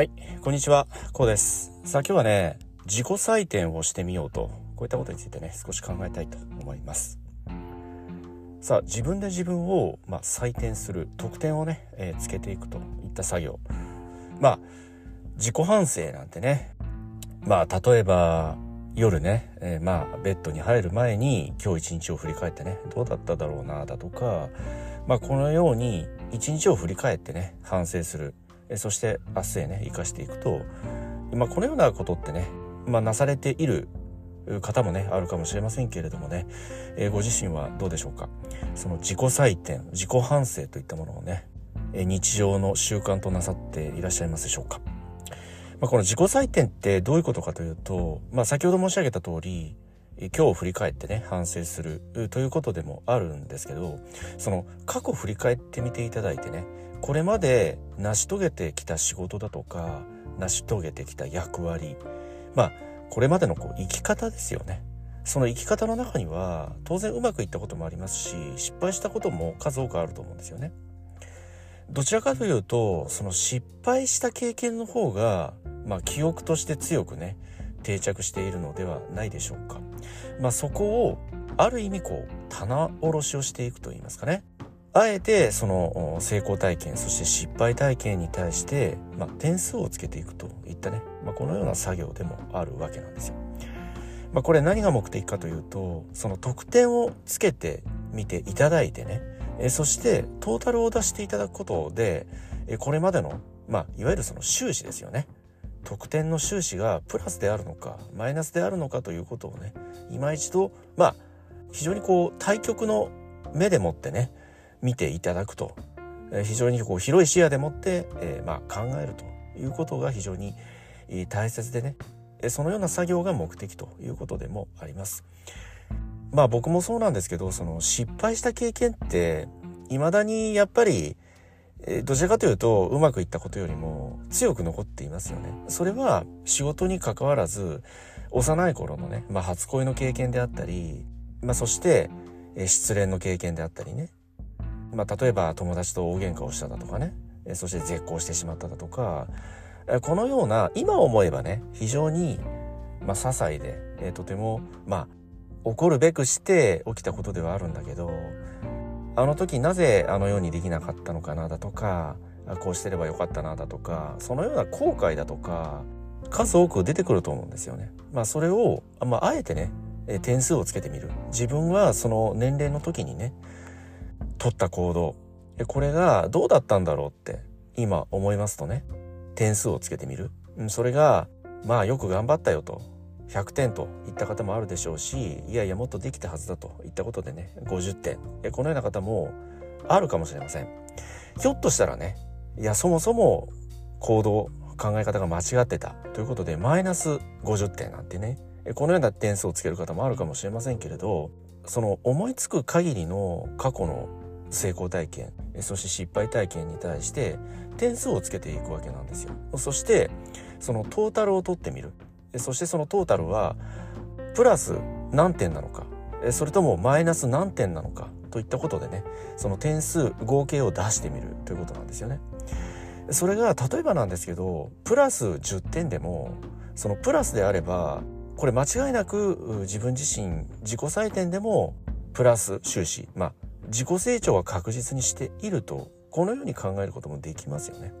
はい、こんにちは、こうです。さあ今日はね、自己採点をしてみようと、こういったことについてね、少し考えたいと思います。さあ、自分で自分を、まあ、採点する、得点をね、えーつけていくといった作業。まあ、自己反省なんてね、まあ、例えば、夜ね、えーまあ、ベッドに入る前に、今日一日を振り返ってね、どうだっただろうな、だとか、まあ、このように、一日を振り返ってね、反省する。そして明日へね生かしていくと、まあ、このようなことってね、まあ、なされている方もねあるかもしれませんけれどもね、ご自身はどうでしょうか？その自己採点自己反省といったものをね日常の習慣となさっていらっしゃいますでしょうか、まあ、この自己採点ってどういうことかというと、まあ、先ほど申し上げた通り今日を振り返ってね反省するということでもあるんですけどその過去振り返ってみていただいてねこれまで成し遂げてきた仕事だとか成し遂げてきた役割まあこれまでのこう生き方ですよね。その生き方の中には当然うまくいったこともありますし失敗したことも数多くあると思うんですよね。どちらかというとその失敗した経験の方がまあ記憶として強くね定着しているのではないでしょうか。まあそこをある意味こう棚卸しをしていくと言いますかね。あえてその成功体験そして失敗体験に対して、まあ、点数をつけていくといったね、まあ、このような作業でもあるわけなんですよ。まあ、これ何が目的かというとその得点をつけてみていただいてねえそしてトータルを出していただくことでえこれまでの、まあ、いわゆるその収支ですよね得点の収支がプラスであるのかマイナスであるのかということをね今一度まあ非常にこう対局の目でもってね見ていただくと、え非常にこう広い視野でもって、えーまあ、考えるということが非常に大切でねえーそのような作業が目的ということでもあります。まあ僕もそうなんですけどその失敗した経験って未だにやっぱりえーどちらかというとうまくいったことよりも強く残っていますよね。それは仕事に関わらず幼い頃のね、まあ、初恋の経験であったり、まあ、そしてえー失恋の経験であったりねまあ、例えば友達と大喧嘩をしただとかね。えーそして絶交してしまっただとか。えーこのような今思えばね非常に、まあ、些細で、えーとてもまあ起こるべくして起きたことではあるんだけどあの時なぜあのようにできなかったのかなだとかこうしてればよかったなだとかそのような後悔だとか数多く出てくると思うんですよね。まあ、それを、まあ、あえてね点数をつけてみる。自分はその年齢の時にね取った行動。これがどうだったんだろうって今思いますとね。点数をつけてみる。それがまあよく頑張ったよと。100点といった方もあるでしょうしいやいやもっとできたはずだといったことでね50点。このような方もあるかもしれません。ひょっとしたらねいやそもそも行動考え方が間違ってたということでマイナス50点なんてねこのような点数をつける方もあるかもしれませんけれどその思いつく限りの過去の成功体験そして失敗体験に対して点数をつけていくわけなんですよ。そしてそのトータルを取ってみる。そしてそのトータルはプラス何点なのか。それともマイナス何点なのか。といったことでねその点数合計を出してみる。ということなんですよね。それが例えばなんですけどプラス10点でもそのプラスであればこれ間違いなく自分自身自己採点でもプラス収支。まあ自己成長は確実にしているとこのように考えることもできますよね。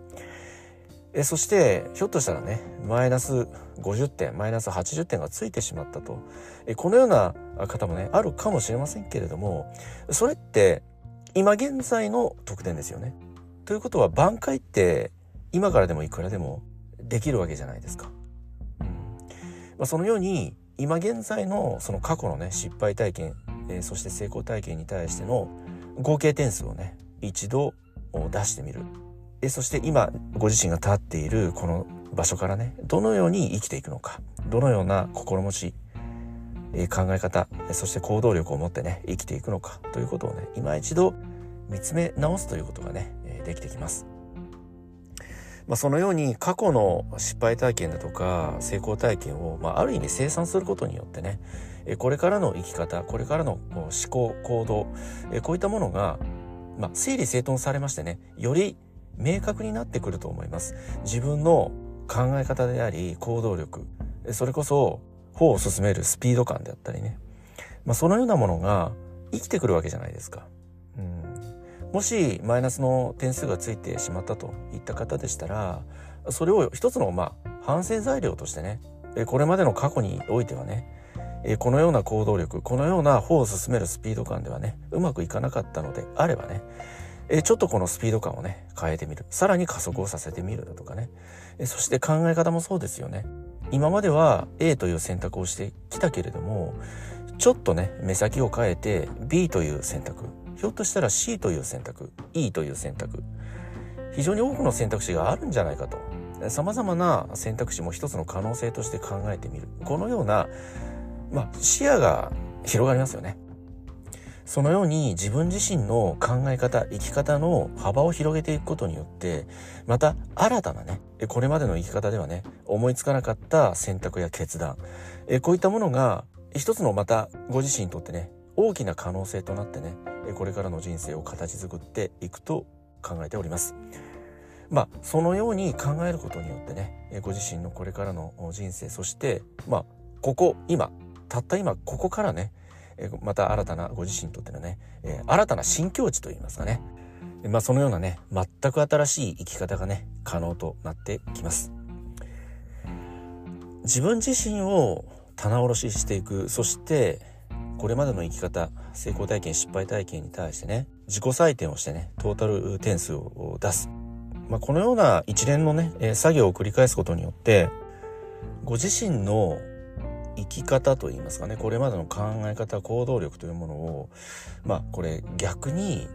えそしてひょっとしたらねマイナス50点マイナス80点がついてしまったとえこのような方もねあるかもしれませんけれどもそれって今現在の得点ですよね。ということは挽回って今からでもいくらでもできるわけじゃないですか。うんまあ、そのように今現在のその過去のね失敗体験、えそして成功体験に対しての合計点数をね一度出してみるえそして今ご自身が立っているこの場所からねどのように生きていくのかどのような心持ち、え考え方そして行動力を持ってね生きていくのかということをね今一度見つめ直すということがね、できてきます。まあ、そのように過去の失敗体験だとか成功体験を、まあ、ある意味清算することによってねこれからの生き方これからの思考行動こういったものが、まあ、整理整頓されましてねより明確になってくると思います自分の考え方であり行動力それこそ歩を進めるスピード感であったりね、まあ、そのようなものが生きてくるわけじゃないですか。もしマイナスの点数がついてしまったといった方でしたらそれを一つのまあ反省材料としてねこれまでの過去においてはねこのような行動力このような歩を進めるスピード感ではねうまくいかなかったのであればねちょっとこのスピード感をね変えてみる。さらに加速をさせてみるだとかね。そして考え方もそうですよね。今までは A という選択をしてきたけれどもちょっとね目先を変えて B という選択。ひょっとしたら C という選択 E という選択。非常に多くの選択肢があるんじゃないかと。様々な選択肢も一つの可能性として考えてみる。このような、まあ、視野が広がりますよね。そのように自分自身の考え方、生き方の幅を広げていくことによって、また新たなね、これまでの生き方ではね、思いつかなかった選択や決断、こういったものが一つのまたご自身にとってね、大きな可能性となってね、これからの人生を形作っていくと考えております。まあ、そのように考えることによってね、ご自身のこれからの人生、そして、まあ、ここ、今、たった今、ここからね、また新たなご自身にとってのね、新たな新境地といいますかね。まあそのようなね、全く新しい生き方がね、可能となってきます。自分自身を棚卸ししていく、そしてこれまでの生き方、成功体験、失敗体験に対してね、自己採点をしてね、トータル点数を出す。まあ、このような一連のね、作業を繰り返すことによって、ご自身の生き方といいますかねこれまでの考え方行動力というものをまあこれ逆に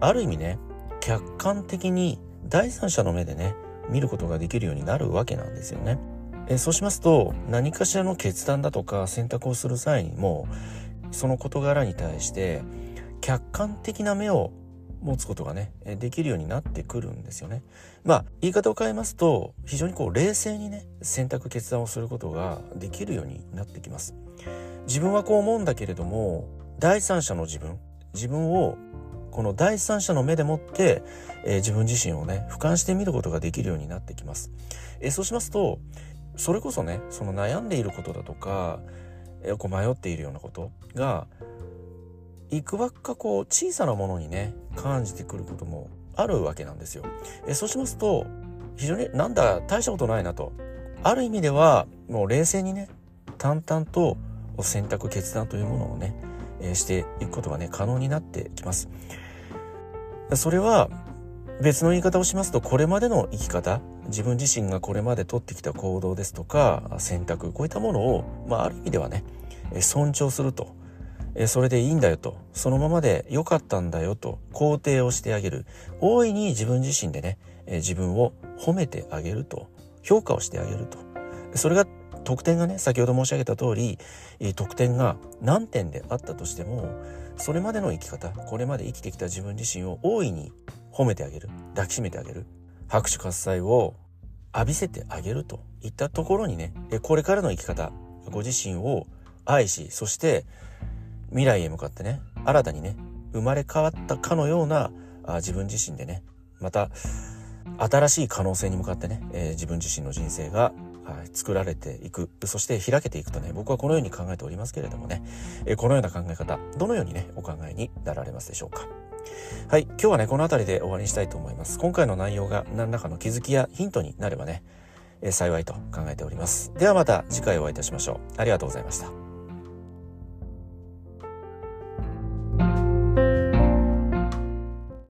ある意味ね客観的に第三者の目でね見ることができるようになるわけなんですよね。えそうしますと何かしらの決断だとか選択をする際にもその事柄に対して客観的な目を持つことがね、できるようになってくるんですよね。まあ、言い方を変えますと、非常にこう冷静にね、選択決断をすることができるようになってきます。自分はこう思うんだけれども、第三者の自分、自分をこの第三者の目でもって、えー、自分自身をね、俯瞰してみることができるようになってきます。えー、そうしますと、それこそね、その悩んでいることだとか、こう迷っているようなことが、いくばっかこう小さなものにね感じてくることもあるわけなんですよ。えそうしますと非常になんだ大したことないなとある意味ではもう冷静にね淡々と選択決断というものをね、えしていくことがね可能になってきます。それは別の言い方をしますとこれまでの生き方自分自身がこれまで取ってきた行動ですとか選択こういったものを、まあ、ある意味ではね尊重するとそれでいいんだよと、そのままで良かったんだよと肯定をしてあげる。大いに自分自身でね、自分を褒めてあげると、評価をしてあげると。それが得点がね、先ほど申し上げた通り、得点が何点であったとしても、それまでの生き方、これまで生きてきた自分自身を大いに褒めてあげる、抱きしめてあげる、拍手喝采を浴びせてあげるといったところにね、これからの生き方、ご自身を愛し、そして未来へ向かってね、新たにね、生まれ変わったかのような自分自身でね、また新しい可能性に向かってね、え、自分自身の人生が、作られていく。そして開けていくとね僕はこのように考えておりますけれどもね、え、このような考え方どのようにねお考えになられますでしょうか？はい今日はねこの辺りで終わりにしたいと思います。今回の内容が何らかの気づきやヒントになればね、えー、幸いと考えております。ではまた次回お会いいたしましょう。ありがとうございました。